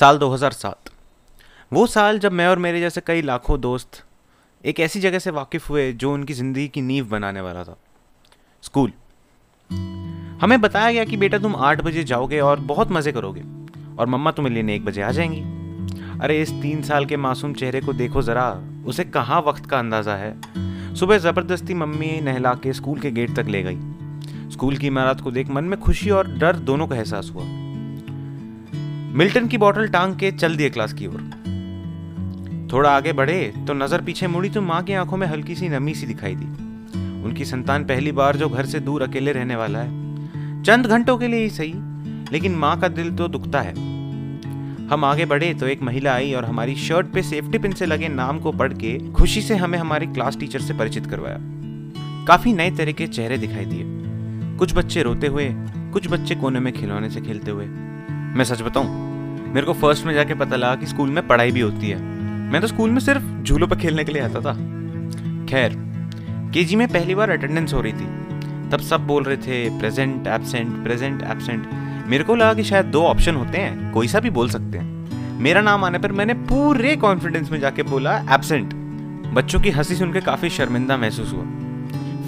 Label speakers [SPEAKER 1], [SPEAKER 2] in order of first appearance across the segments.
[SPEAKER 1] साल 2007 वो साल जब मैं और मेरे जैसे कई लाखों दोस्त एक ऐसी जगह से वाकिफ हुए जो उनकी ज़िंदगी की नींव बनाने वाला था। स्कूल। हमें बताया गया कि बेटा तुम आठ बजे जाओगे और बहुत मज़े करोगे और मम्मा तुम्हें लेने एक बजे आ जाएँगी। अरे इस तीन साल के मासूम चेहरे को देखो ज़रा, उसे कहाँ वक्त का अंदाज़ा है? सुबह ज़बरदस्ती मम्मी नहला के स्कूल के गेट तक ले गई। स्कूल की इमारत को देख मन में खुशी और डर दोनों का एहसास हुआ। मिल्टन की बोतल टांग के चल दिए क्लास की ओर। थोड़ा आगे बढ़े तो नज़र पीछे मुड़ी तो माँ की आँखों में हल्की सी नमी सी दिखाई दी। उनकी संतान पहली बार जो घर से दूर अकेले रहने वाला है। चंद घंटों के लिए ही सही, लेकिन माँ का दिल तो दुखता है। हम आगे बढ़े तो एक महिला आई और हमारी शर्ट पे सेफ्टी पिन से लगे नाम को पढ़ के खुशी से हमें हमारे क्लास टीचर से परिचित करवाया। काफ़ी नए तरह के चेहरे दिखाई दिए। कुछ बच्चे रोते हुए, कुछ बच्चे कोने में खिलौने से खेलते हुए। मैं सच बताऊँ मेरे को फ़र्स्ट में जाके पता लगा कि स्कूल में पढ़ाई भी होती है। मैं तो स्कूल में सिर्फ़ झूलों पर खेलने के लिए आता था। खैर के में पहली बार अटेंडेंस हो रही थी। तब सब बोल रहे थे प्रेजेंट एबसेंट प्रेजेंट एबसेंट मेरे को लगा कि शायद दो ऑप्शन होते हैं, कोई सा भी बोल सकते हैं। मेरा नाम आने पर मैंने पूरे कॉन्फिडेंस में जाके बोला एबसेंट बच्चों की हँसी सुन के काफ़ी शर्मिंदा महसूस हुआ।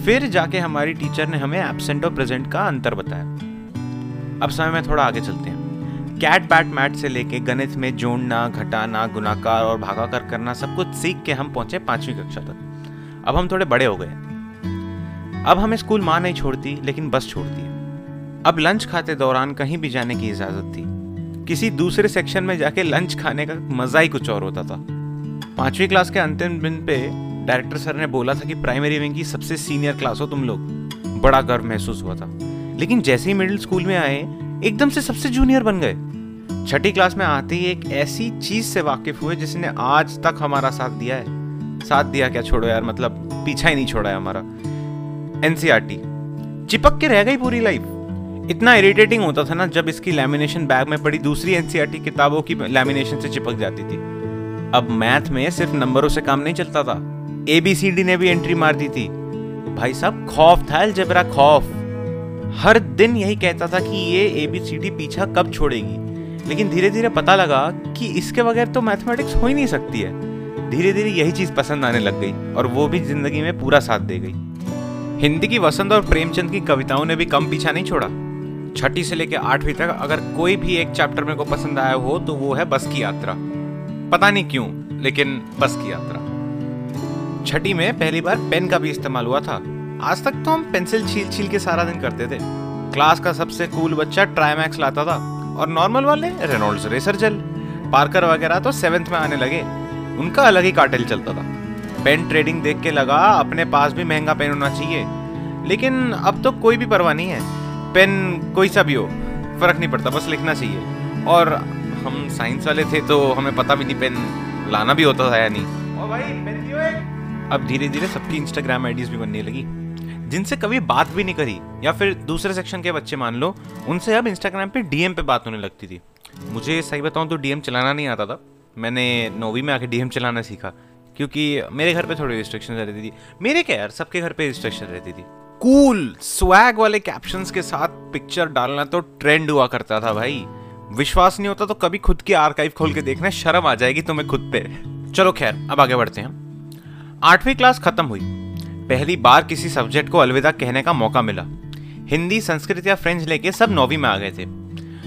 [SPEAKER 1] फिर जाके हमारी टीचर ने हमें एबसेंट और प्रेजेंट का अंतर बताया। अब समय में थोड़ा आगे चलते कैट बैट मैट से लेके गणित में जोड़ना, घटाना गुनाकार और भागाकार करना, सब कुछ सीख के हम पहुँचे पांचवी कक्षा तक। अब हम थोड़े बड़े हो गए अब हमें स्कूल माँ नहीं छोड़ती, लेकिन बस छोड़ती है। अब लंच खाते दौरान कहीं भी जाने की इजाज़त थी। किसी दूसरे सेक्शन में जाके लंच खाने का मज़ा ही कुछ और होता था। पांचवी क्लास के अंतिम दिन पे डायरेक्टर सर ने बोला था कि प्राइमरी विंग की सबसे सीनियर क्लास हो तुम लोग। बड़ा गर्व महसूस हुआ था। लेकिन जैसे ही मिडिल स्कूल में आए, एकदम से सबसे जूनियर बन गए। छठी क्लास में आते ही एक ऐसी चीज़ से वाकिफ हुए जिसने आज तक हमारा साथ दिया है। साथ दिया क्या छोड़ो यार मतलब पीछा ही नहीं छोड़ा है हमारा। एनसीआरटी चिपक के रह गई पूरी लाइफ इतना इरिटेटिंग होता था ना जब इसकी लैमिनेशन बैग में पड़ी दूसरी एनसीआरटी किताबों की लैमिनेशन से चिपक जाती थी। अब मैथ में सिर्फ़ नंबरों से काम नहीं चलता था। एबीसीडी ने भी एंट्री मार दी थी। भाई साहब, खौफ था जबरा खौफ। हर दिन यही कहता था कि ये एबीसीडी पीछा कब छोड़ेगी? लेकिन धीरे धीरे पता लगा कि इसके बगैर तो मैथमेटिक्स हो ही नहीं सकती है। धीरे धीरे यही चीज़ पसंद आने लग गई और वो भी ज़िंदगी में पूरा साथ दे गई। हिंदी की वसंत और प्रेमचंद की कविताओं ने भी कम पीछा नहीं छोड़ा। छठी से लेकर आठवीं तक अगर कोई भी एक चैप्टर मेरे को पसंद आया हो तो वो है बस की यात्रा। पता नहीं क्यों, लेकिन बस की यात्रा। छठी में पहली बार पेन का भी इस्तेमाल हुआ था। आज तक तो हम पेंसिल छील छील के सारा दिन करते थे। क्लास का सबसे कूल बच्चा ट्राईमैक्स लाता था। और नॉर्मल वाले रेनोल्ड्स रेसर जेल पार्कर वगैरह तो सेवेंथ में आने लगे। उनका अलग ही कार्टेल चलता था। पेन ट्रेडिंग देख के लगा अपने पास भी महँगा पेन होना चाहिए। लेकिन अब तो कोई भी परवाह नहीं है। पेन कोई सा भी हो फ़र्क नहीं पड़ता बस लिखना चाहिए। और हम साइंस वाले थे तो हमें पता भी नहीं पेन लाना भी होता था या नहीं। और भाई पेन अब धीरे धीरे सबकी इंस्टाग्राम आईडीज भी बनने लगी। जिनसे कभी बात भी नहीं करी, या फिर दूसरे सेक्शन के बच्चे मान लो, उनसे अब इंस्टाग्राम पे डीएम पे बात होने लगती थी। मुझे सही बताऊँ तो डीएम चलाना नहीं आता था। मैंने नौवीं में आके डीएम चलाना सीखा, क्योंकि मेरे घर पे थोड़ी रिस्ट्रिक्शन रहती थी। मेरे क्या यार, सबके घर पे रिस्ट्रिक्शन रहती थी। कूल स्वैग वाले कैप्शंस के साथ पिक्चर डालना तो ट्रेंड हुआ करता था भाई। विश्वास नहीं होता तो कभी खुद की आर्काइव खोल के देखना, शर्म आ जाएगी तुम्हें खुद पे। चलो खैर, अब आगे बढ़ते हैं। आठवीं क्लास खत्म हुई। पहली बार किसी सब्जेक्ट को अलविदा कहने का मौका मिला। हिंदी, संस्कृत या फ्रेंच लेके सब नौवीं में आ गए थे।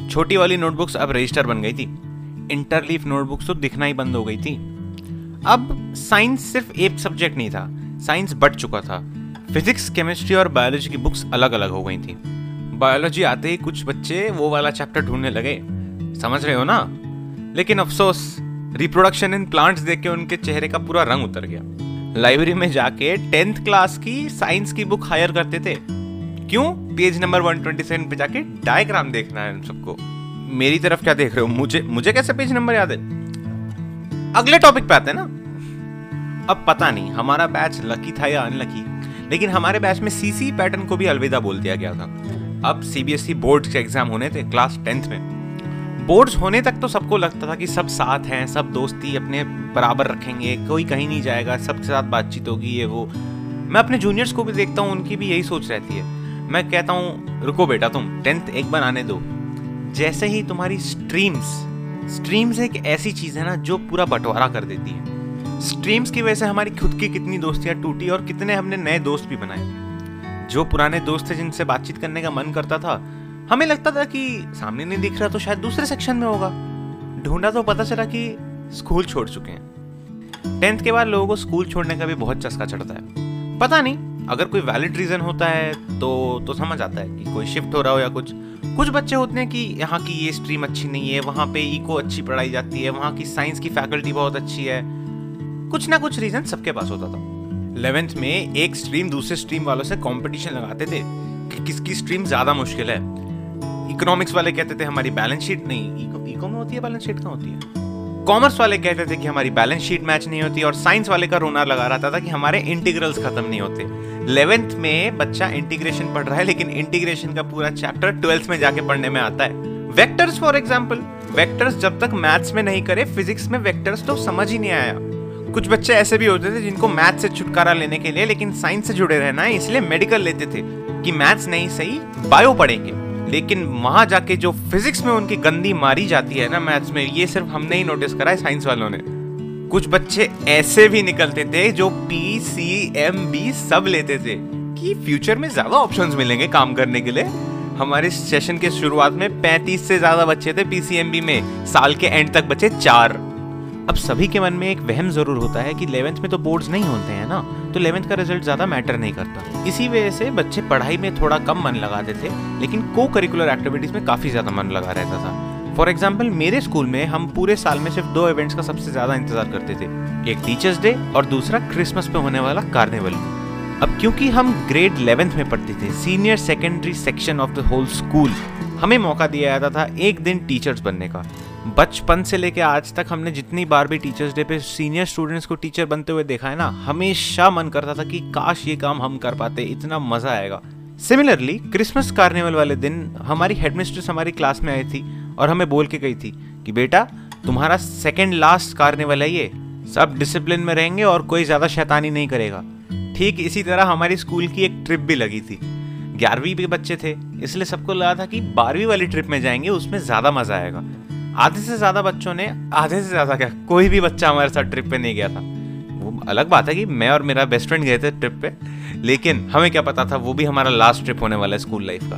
[SPEAKER 1] छोटी वाली नोटबुक्स अब रजिस्टर बन गई थी। इंटरलीफ नोटबुक्स तो दिखना ही बंद हो गई थी। अब साइंस सिर्फ़ एक सब्जेक्ट नहीं था साइंस बढ़ चुका था। फिजिक्स केमिस्ट्री और बायोलॉजी की बुक्स अलग अलग हो गई थी। बायोलॉजी आते ही कुछ बच्चे वो वाला चैप्टर ढूँढने लगे। समझ रहे हो ना? लेकिन अफसोस रिप्रोडक्शन इन प्लांट्स देख के उनके चेहरे का पूरा रंग उतर गया। लाइब्रेरी में जाके टेंथ क्लास की साइंस की बुक हायर करते थे। क्यों? पेज नंबर 127 पे जाके डायग्राम देखना है सबको। मेरी तरफ़ क्या देख रहे हो? मुझे मुझे कैसे पेज नंबर याद है? अगले टॉपिक पे आते हैं ना। अब पता नहीं, हमारा बैच लकी था या अनलकी लेकिन हमारे बैच में सीसी पैटर्न को भी अलविदा बोल दिया गया था। अब सीबीएसई बोर्ड के एग्ज़ाम होने थे क्लास टेंथ में। बोर्ड्स होने तक तो सबको लगता था कि सब साथ हैं, सब दोस्ती, अपने बराबर रखेंगे, कोई कहीं नहीं जाएगा, सबके साथ बातचीत होगी, ये वो। मैं अपने जूनियर्स को भी देखता हूँ, उनकी भी यही सोच रहती है। मैं कहता हूँ, रुको बेटा तुम टेंथ एक बार आने दो। जैसे ही तुम्हारी स्ट्रीम्स स्ट्रीम्स एक ऐसी चीज़ है ना, जो पूरा बंटवारा कर देती है। स्ट्रीम्स की वजह से हमारी खुद की कितनी दोस्तियाँ टूटी और कितने हमने नए दोस्त भी बनाए। जो पुराने दोस्त थे, जिनसे बातचीत करने का मन करता था, हमें लगता था कि सामने नहीं दिख रहा तो शायद दूसरे सेक्शन में होगा। ढूंढा तो पता चला कि स्कूल छोड़ चुके हैं। टेंथ के बाद लोगों को स्कूल छोड़ने का भी बहुत चस्का चढ़ता है। पता नहीं, अगर कोई वैलिड रीजन होता है तो तो समझ आता है कि कोई शिफ्ट हो रहा हो या कुछ। कुछ बच्चे होते हैं कि यहाँ की ये स्ट्रीम अच्छी नहीं है, वहाँ पे इको अच्छी पढ़ाई जाती है, वहाँ की साइंस की फैकल्टी बहुत अच्छी है। कुछ ना कुछ रीजन सबके पास होता था। इलेवेंथ में एक स्ट्रीम दूसरे स्ट्रीम वालों से कंपटीशन लगाते थे कि किसकी स्ट्रीम ज़्यादा मुश्किल है। इकोनॉमिक्स वाले कहते थे, हमारी बैलेंस शीट नहीं इको में होती है बैलेंस शीट कहाँ होती है? कॉमर्स वाले कहते थे कि हमारी बैलेंस शीट मैच नहीं होती और साइंस वाले का रोना लगा रहा था कि हमारे इंटीग्रल्स खत्म नहीं होते। इलेवेंथ में बच्चा इंटीग्रेशन पढ़ रहा है, लेकिन इंटीग्रेशन का पूरा चैप्टर ट्वेल्थ में जाके पढ़ने में आता है। वेक्टर्स, फॉर एग्ज़ाम्पल वेक्टर्स जब तक मैथ्स में नहीं करे, फिजिक्स में वेक्टर्स तो समझ ही नहीं आया। कुछ बच्चे ऐसे भी होते थे जिनको मैथ से छुटकारा लेने के लिए, लेकिन साइंस से जुड़े रहना है इसलिए मेडिकल लेते थे कि मैथ्स नहीं सही, बायो पढ़ेंगे। लेकिन वहाँ जाके जो फिजिक्स में उनकी गंदी मारी जाती है ना मैथ्स में, ये सिर्फ़ हमने ही नोटिस करा है साइंस वालों ने। कुछ बच्चे ऐसे भी निकलते थे जो पी सी एम बी सब लेते थे कि फ्यूचर में ज़्यादा ऑप्शंस मिलेंगे काम करने के लिए। हमारे सेशन के शुरुआत में 35 से ज़्यादा बच्चे थे पीसीएमबी में, साल के एंड तक बचे चार। अब सभी के मन में एक वहम ज़रूर होता है कि इलेवेंथ में तो बोर्ड्स नहीं होते हैं ना तो इलेवेंथ का रिज़ल्ट ज़्यादा मैटर नहीं करता। इसी वजह से बच्चे पढ़ाई में थोड़ा कम मन लगाते थे लेकिन को करिकुलर एक्टिविटीज़ में काफ़ी ज़्यादा मन लगा रहता था। फॉर एग्ज़ाम्पल मेरे स्कूल में हम पूरे साल में सिर्फ़ दो इवेंट्स का सबसे ज़्यादा इंतज़ार करते थे, एक टीचर्स डे और दूसरा क्रिसमस पे होने वाला कार्निवल अब क्योंकि हम ग्रेड इलेवेंथ में पढ़ते थे senior secondary section of the whole school हमें मौका दिया जाता था एक दिन टीचर्स बनने का। बचपन से लेके आज तक हमने जितनी बार भी टीचर्स डे पे सीनियर स्टूडेंट्स को टीचर बनते हुए देखा है ना, हमेशा मन करता था कि काश ये काम हम कर पाते, इतना मज़ा आएगा। सिमिलरली क्रिसमस कार्निवल वाले दिन हमारी हेडमिस्ट्रेस हमारी क्लास में आई थी और हमें बोल के गई थी कि बेटा, तुम्हारा सेकेंड लास्ट कार्निवल है ये, सब डिसिप्लिन में रहेंगे और कोई ज़्यादा शैतानी नहीं करेगा। ठीक इसी तरह हमारी स्कूल की एक ट्रिप भी लगी थी। ग्यारहवीं के बच्चे थे, इसलिए सबको लगा था कि बारहवीं वाली ट्रिप में जाएँगे, उसमें ज़्यादा मज़ा आएगा। आधे से ज़्यादा बच्चों ने, आधे से ज़्यादा क्या, कोई भी बच्चा हमारे साथ ट्रिप पे नहीं गया था। वो अलग बात है कि मैं और मेरा बेस्ट फ्रेंड गए थे ट्रिप पे, लेकिन हमें क्या पता था, वो भी हमारा लास्ट ट्रिप होने वाला है स्कूल लाइफ का।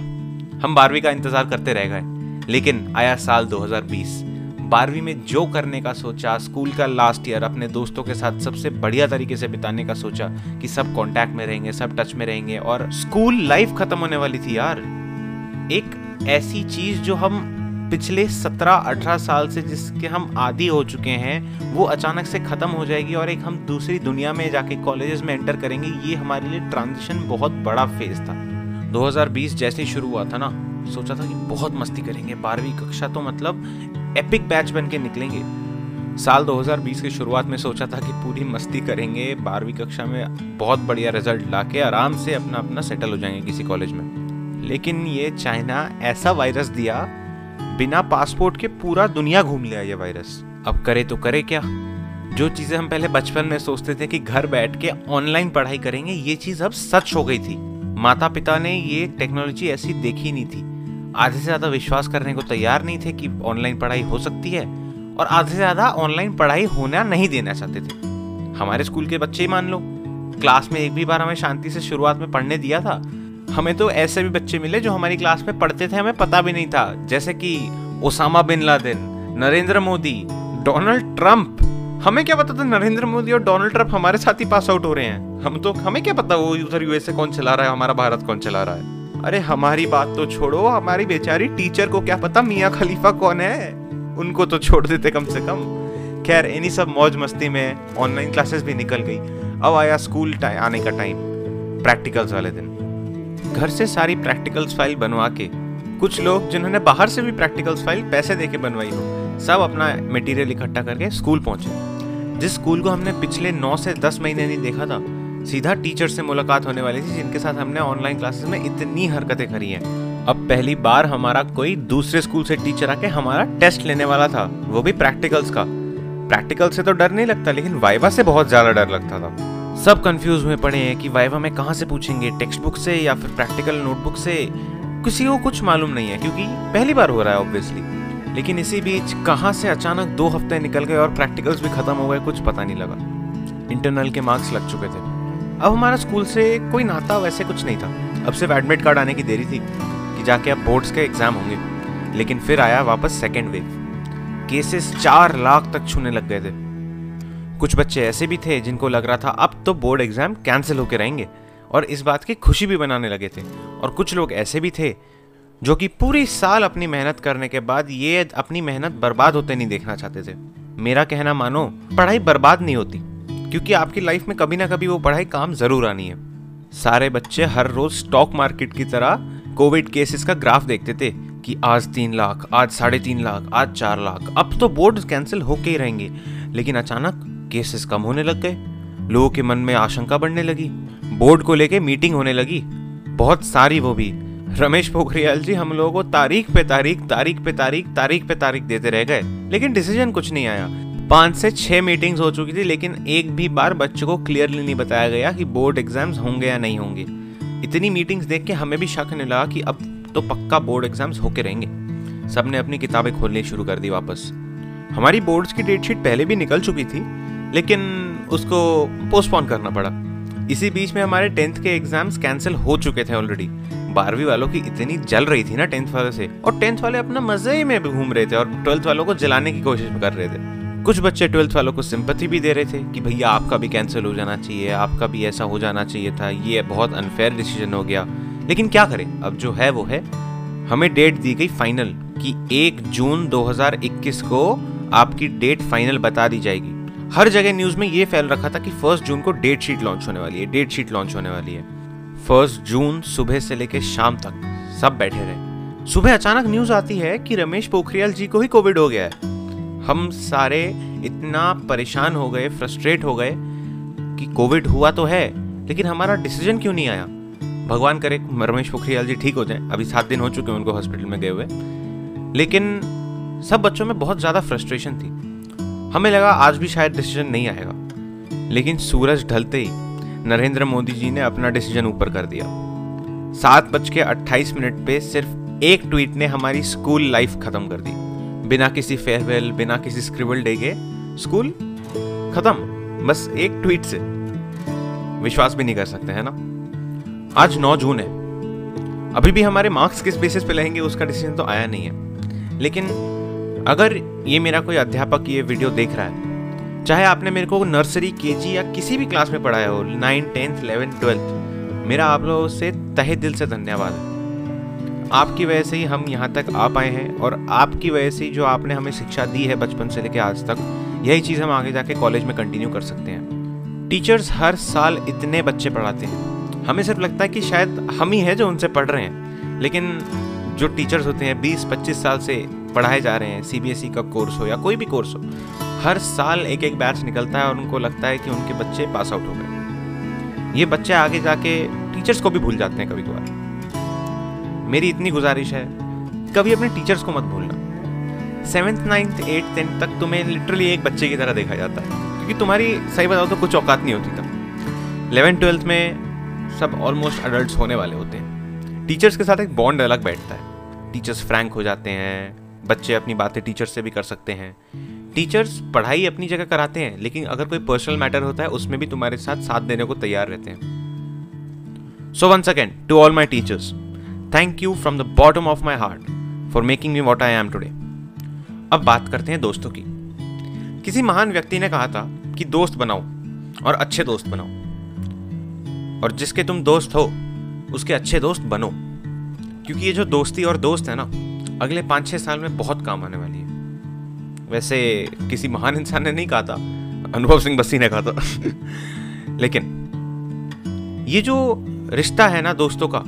[SPEAKER 1] हम बारहवीं का इंतज़ार करते रह गए, लेकिन आया साल 2020 बारहवीं में जो करने का सोचा स्कूल का लास्ट ईयर अपने दोस्तों के साथ सबसे बढ़िया तरीके से बिताने का सोचा कि सब कांटेक्ट में रहेंगे, सब टच में रहेंगे, और स्कूल लाइफ खत्म होने वाली थी यार। एक ऐसी चीज़ जो हम पिछले 17-18 साल से जिसके हम आदि हो चुके हैं, वो अचानक से ख़त्म हो जाएगी और एक हम दूसरी दुनिया में जाके कॉलेजेस में एंटर करेंगे, ये हमारे लिए ट्रांजिशन बहुत बड़ा फ़ेज़ था। 2020 जैसे ही शुरू हुआ था ना, सोचा था कि बहुत मस्ती करेंगे, बारहवीं कक्षा तो मतलब एपिक बैच बन के निकलेंगे। साल 2020 की शुरुआत में सोचा था कि पूरी मस्ती करेंगे, बारहवीं कक्षा में बहुत बढ़िया रिज़ल्ट ला के आराम से अपना अपना सेटल हो जाएँगे किसी कॉलेज में। लेकिन ये चाइना ऐसा वायरस दिया बिना पासपोर्ट के पूरा दुनिया घूम लिया ये वायरस अब करे तो करे क्या? जो चीज़ें हम पहले बचपन में सोचते थे कि घर बैठ के ऑनलाइन पढ़ाई करेंगे, ये चीज़ अब सच हो गई थी। माता पिता ने ये टेक्नोलॉजी ऐसी देखी नहीं थी। आधे से ज़्यादा विश्वास करने को तैयार नहीं थे कि ऑनलाइन पढ़ाई हो सकती है और आधे से ज़्यादा ऑनलाइन पढ़ाई होना नहीं देना चाहते थे। हमारे स्कूल के बच्चे ही मान लो। क्लास में एक भी बार हमें शांति से शुरुआत में पढ़ने दिया था हमें तो ऐसे भी बच्चे मिले जो हमारी क्लास में पढ़ते थे, हमें पता भी नहीं था। जैसे कि Osama bin Laden, Narendra Modi, Donald Trump. हमें क्या पता था नरेंद्र मोदी और डोनाल्ड ट्रंप हमारे साथ ही पास आउट हो रहे हैं? हम तो हमें क्या पता वो उधर यूएसए कौन चला रहा है, हमारा भारत कौन चला रहा है? अरे हमारी बात तो छोड़ो, हमारी बेचारी टीचर को क्या पता मियाँ खलीफा कौन है? उनको तो छोड़ देते कम से कम। खैर, इन्हीं सब मौज मस्ती में ऑनलाइन क्लासेस भी निकल गई। अब आया स्कूल आने का टाइम प्रैक्टिकल्स वाले दिन। घर से सारी प्रैक्टिकल्स फ़ाइल बनवा के, कुछ लोग जिन्होंने बाहर से भी प्रैक्टिकल्स फ़ाइल पैसे दे के बनवाई हो, सब अपना मटेरियल इकट्ठा करके स्कूल पहुँचे। जिस स्कूल को हमने पिछले नौ से दस महीने नहीं देखा था, सीधा टीचर से मुलाकात होने वाली थी, जिनके साथ हमने ऑनलाइन क्लासेस में इतनी हरकतें करी हैं। अब पहली बार हमारा कोई दूसरे स्कूल से टीचर आके हमारा टेस्ट लेने वाला था, वो भी प्रैक्टिकल्स का। प्रैक्टिकल से तो डर नहीं लगता, लेकिन वाइवा से बहुत ज़्यादा डर लगता था। सब कंफ्यूज हुए पड़े हैं कि वाइवा में कहाँ से पूछेंगे? टेक्स्ट बुक से या फिर प्रैक्टिकल नोटबुक से? किसी को कुछ मालूम नहीं है, क्योंकि पहली बार हो रहा है ऑब्वियसली लेकिन इसी बीच कहाँ से अचानक दो हफ़्ते निकल गए और प्रैक्टिकल्स भी खत्म हो गए, कुछ पता नहीं लगा। इंटरनल के मार्क्स लग चुके थे। अब हमारा स्कूल से कोई नाता वैसे कुछ नहीं था। अब सिर्फ़ एडमिट कार्ड आने की देरी थी कि जाके अब बोर्ड्स के एग्ज़ाम होंगे। लेकिन फिर आया वापस सेकेंड वेव केसेस चार लाख तक छूने लग गए थे। कुछ बच्चे ऐसे भी थे जिनको लग रहा था, अब तो बोर्ड एग्ज़ाम कैंसिल होकर रहेंगे। और इस बात की खुशी भी बनाने लगे थे। और कुछ लोग ऐसे भी थे जो कि पूरी साल अपनी मेहनत करने के बाद ये अपनी मेहनत बर्बाद होते नहीं देखना चाहते थे। मेरा कहना मानो, पढ़ाई बर्बाद नहीं होती, क्योंकि आपकी लाइफ में कभी ना कभी वो पढ़ाई काम ज़रूर आनी है। सारे बच्चे हर रोज स्टॉक मार्केट की तरह कोविड केसेस का ग्राफ देखते थे कि आज तीन लाख, आज साढ़े तीन लाख, आज चार लाख, अब तो बोर्ड कैंसिल होके ही रहेंगे। लेकिन अचानक केसेस कम होने लग गए। लोगों के मन में आशंका बढ़ने लगी। बोर्ड को लेके मीटिंग होने लगी। बहुत सारी वो भी। रमेश पोखरियाल जी हम लोगों को तारीख पे तारीख तारीख पे तारीख तारीख पे तारीख देते रह गए। लेकिन डिसीज़न कुछ नहीं आया। पाँच से छह मीटिंग्स हो चुकी थी, लेकिन एक भी बार बच्चों को क्लियरली नहीं बताया गया कि बोर्ड एग्ज़ाम्स होंगे या नहीं होंगे। इतनी मीटिंग्स देख के हमें भी शक नहीं लगा कि अब तो पक्का बोर्ड एग्ज़ाम्स होके रहेंगे। सबने अपनी किताबें खोलनी शुरू कर दी वापस। हमारी बोर्ड्स की डेट शीट पहले भी निकल चुकी थी लेकिन उसको पोस्टपोन करना पड़ा। इसी बीच में हमारे टेंथ के एग्ज़ाम्स कैंसिल हो चुके थे ऑलरेडी बारहवीं वालों की इतनी जल रही थी ना टेंथ वाले से। और टेंथ वाले अपना मज़े ही में घूम रहे थे और ट्वेल्थ वालों को जलाने की कोशिश कर रहे थे। कुछ बच्चे ट्वेल्थ वालों को सिंपथी भी दे रहे थे कि भैया आपका भी कैंसिल हो जाना चाहिए, आपका भी ऐसा हो जाना चाहिए था, ये बहुत अनफेयर डिसीज़न हो गया। लेकिन क्या करें? अब जो है वो है। हमें डेट दी गई फाइनल कि एक जून 2021 को आपकी डेट फाइनल बता दी जाएगी। हर जगह न्यूज़ में ये फैल रखा था कि फ़र्स्ट जून को डेट शीट लॉन्च होने वाली है डेट शीट लॉन्च होने वाली है। फ़र्स्ट जून सुबह से लेकर शाम तक सब बैठे रहे। सुबह अचानक न्यूज़ आती है कि रमेश पोखरियाल जी को ही कोविड हो गया है। हम सारे इतना परेशान हो गए फ्रस्ट्रेट हो गए कि कोविड हुआ तो है, लेकिन हमारा डिसीज़न क्यों नहीं आया? भगवान करे रमेश पोखरियाल जी ठीक हो जाए। अभी सात दिन हो चुके हैं उनको हॉस्पिटल में गए हुए। लेकिन सब बच्चों में बहुत ज़्यादा फ्रस्ट्रेशन थी। हमें लगा आज भी शायद डिसीज़न नहीं आएगा। लेकिन सूरज ढलते ही नरेंद्र मोदी जी ने अपना डिसीज़न ऊपर कर दिया। सात बज के अट्ठाईस मिनट पे सिर्फ़ एक ट्वीट ने हमारी स्कूल लाइफ खत्म कर दी। बिना किसी फेयरवेल बिना किसी स्क्रिबल डे के स्कूल खत्म। बस एक ट्वीट से। विश्वास भी नहीं कर सकते, है ना? आज 9 जून है। अभी भी हमारे मार्क्स किस बेसिस पे लेंगे उसका डिसीज़न तो आया नहीं है। लेकिन अगर ये मेरा कोई अध्यापक ये वीडियो देख रहा है, चाहे आपने मेरे को नर्सरी के या किसी भी क्लास में पढ़ाया हो नाइन टेंथ इलेवेंथ ट्वेल्थ मेरा आप लोगों से तहे दिल से धन्यवाद। है आपकी वजह से ही हम यहाँ तक आ पाए हैं और आपकी वजह से जो आपने हमें शिक्षा दी है बचपन से लेकर आज तक, यही चीज़ हम आगे जाके कॉलेज में कंटिन्यू कर सकते हैं। टीचर्स हर साल इतने बच्चे पढ़ाते हैं। हमें सिर्फ़ लगता है कि शायद हम ही हैं जो उनसे पढ़ रहे हैं, लेकिन जो टीचर्स होते हैं 20-25 साल से पढ़ाए जा रहे हैं सीबीएसई का कोर्स हो या कोई भी कोर्स हो, हर साल एक एक बैच निकलता है और उनको लगता है कि उनके बच्चे पास आउट हो गए। ये बच्चे आगे जाके टीचर्स को भी भूल जाते हैं कभी कभार मेरी इतनी गुजारिश है, कभी अपने टीचर्स को मत भूलना। सेवन्थ नाइन्थ एट्थ टेंथ तक तुम्हें लिटरली एक बच्चे की तरह देखा जाता है, क्योंकि तुम्हारी सही बताओ तो कुछ औकात नहीं होती तब। इलेवेंथ ट्वेल्थ में सब ऑलमोस्ट अडल्ट होने वाले होते हैं। टीचर्स के साथ एक बॉन्ड अलग बैठता है। टीचर्स फ्रैंक हो जाते हैं। बच्चे अपनी बातें टीचर से भी कर सकते हैं। टीचर्स पढ़ाई अपनी जगह कराते हैं, लेकिन अगर कोई पर्सनल मैटर होता है, उसमें भी तुम्हारे साथ साथ देने को तैयार रहते हैं। So one second to all my teachers thank you from the bottom of my heart for making me what I am today अब बात करते हैं दोस्तों की। किसी महान व्यक्ति ने कहा था कि दोस्त बनाओ और अच्छे दोस्त बनाओ। और जिसके तुम दोस्त हो, उसके अच्छे दोस्त बनो। क्योंकि ये जो दोस्ती और दोस्त है ना अगले पाँच छः साल में बहुत काम आने वाली है। वैसे किसी महान इंसान ने नहीं कहा था, अनुभव सिंह बस्सी ने कहा था। लेकिन ये जो रिश्ता है ना दोस्तों का,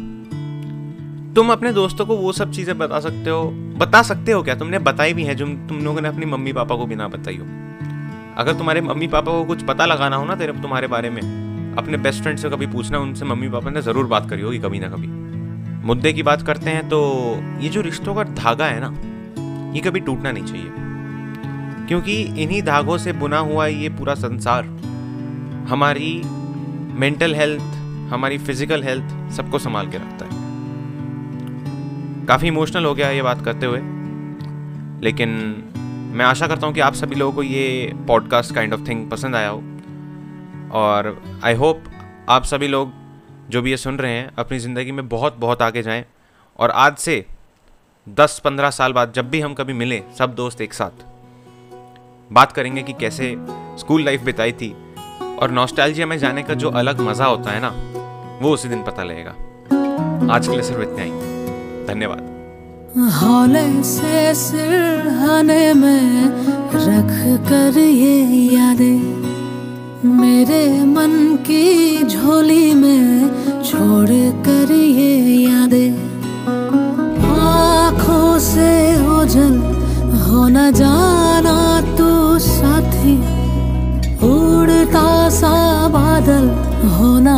[SPEAKER 1] तुम अपने दोस्तों को वो सब चीज़ें बता सकते हो। बता सकते हो क्या? तुमने बताई भी है, जो तुम लोगों ने अपनी मम्मी पापा को भी ना बताई हो। अगर तुम्हारे मम्मी पापा को कुछ पता लगाना हो ना तेरे तुम्हारे बारे में, अपने बेस्ट फ्रेंड से कभी पूछना, उनसे मम्मी पापा ने ज़रूर बात करी होगी कभी ना कभी। मुद्दे की बात करते हैं तो ये जो रिश्तों का धागा है ना, ये कभी टूटना नहीं चाहिए। क्योंकि इन्हीं धागों से बुना हुआ ये पूरा संसार, हमारी मेंटल हेल्थ हमारी फ़िज़िकल हेल्थ सबको संभाल के रखता है। काफ़ी इमोशनल हो गया ये बात करते हुए, लेकिन मैं आशा करता हूँ कि आप सभी लोगों को ये पॉडकास्ट काइंड ऑफ़ थिंग पसंद आया हो। और आई होप आप सभी लोग जो भी ये सुन रहे हैं, अपनी ज़िंदगी में बहुत बहुत आगे जाएँ। और आज से दस पंद्रह साल बाद जब भी हम कभी मिलें, सब दोस्त एक साथ। बात करेंगे कि कैसे स्कूल लाइफ बिताई थी। और नॉस्टैल्जिया में जाने का जो अलग मज़ा होता है ना, वो उसी दिन पता लगेगा। आज के लिए सिर्फ़ इतना ही। धन्यवाद।
[SPEAKER 2] हौले से सिरहाने में रख कर ये यादें। मेरे मन की झोली में छोड़ कर ये यादें। आँखों से ओझल हो न जाना तू साथी। उड़ता सा बादल होना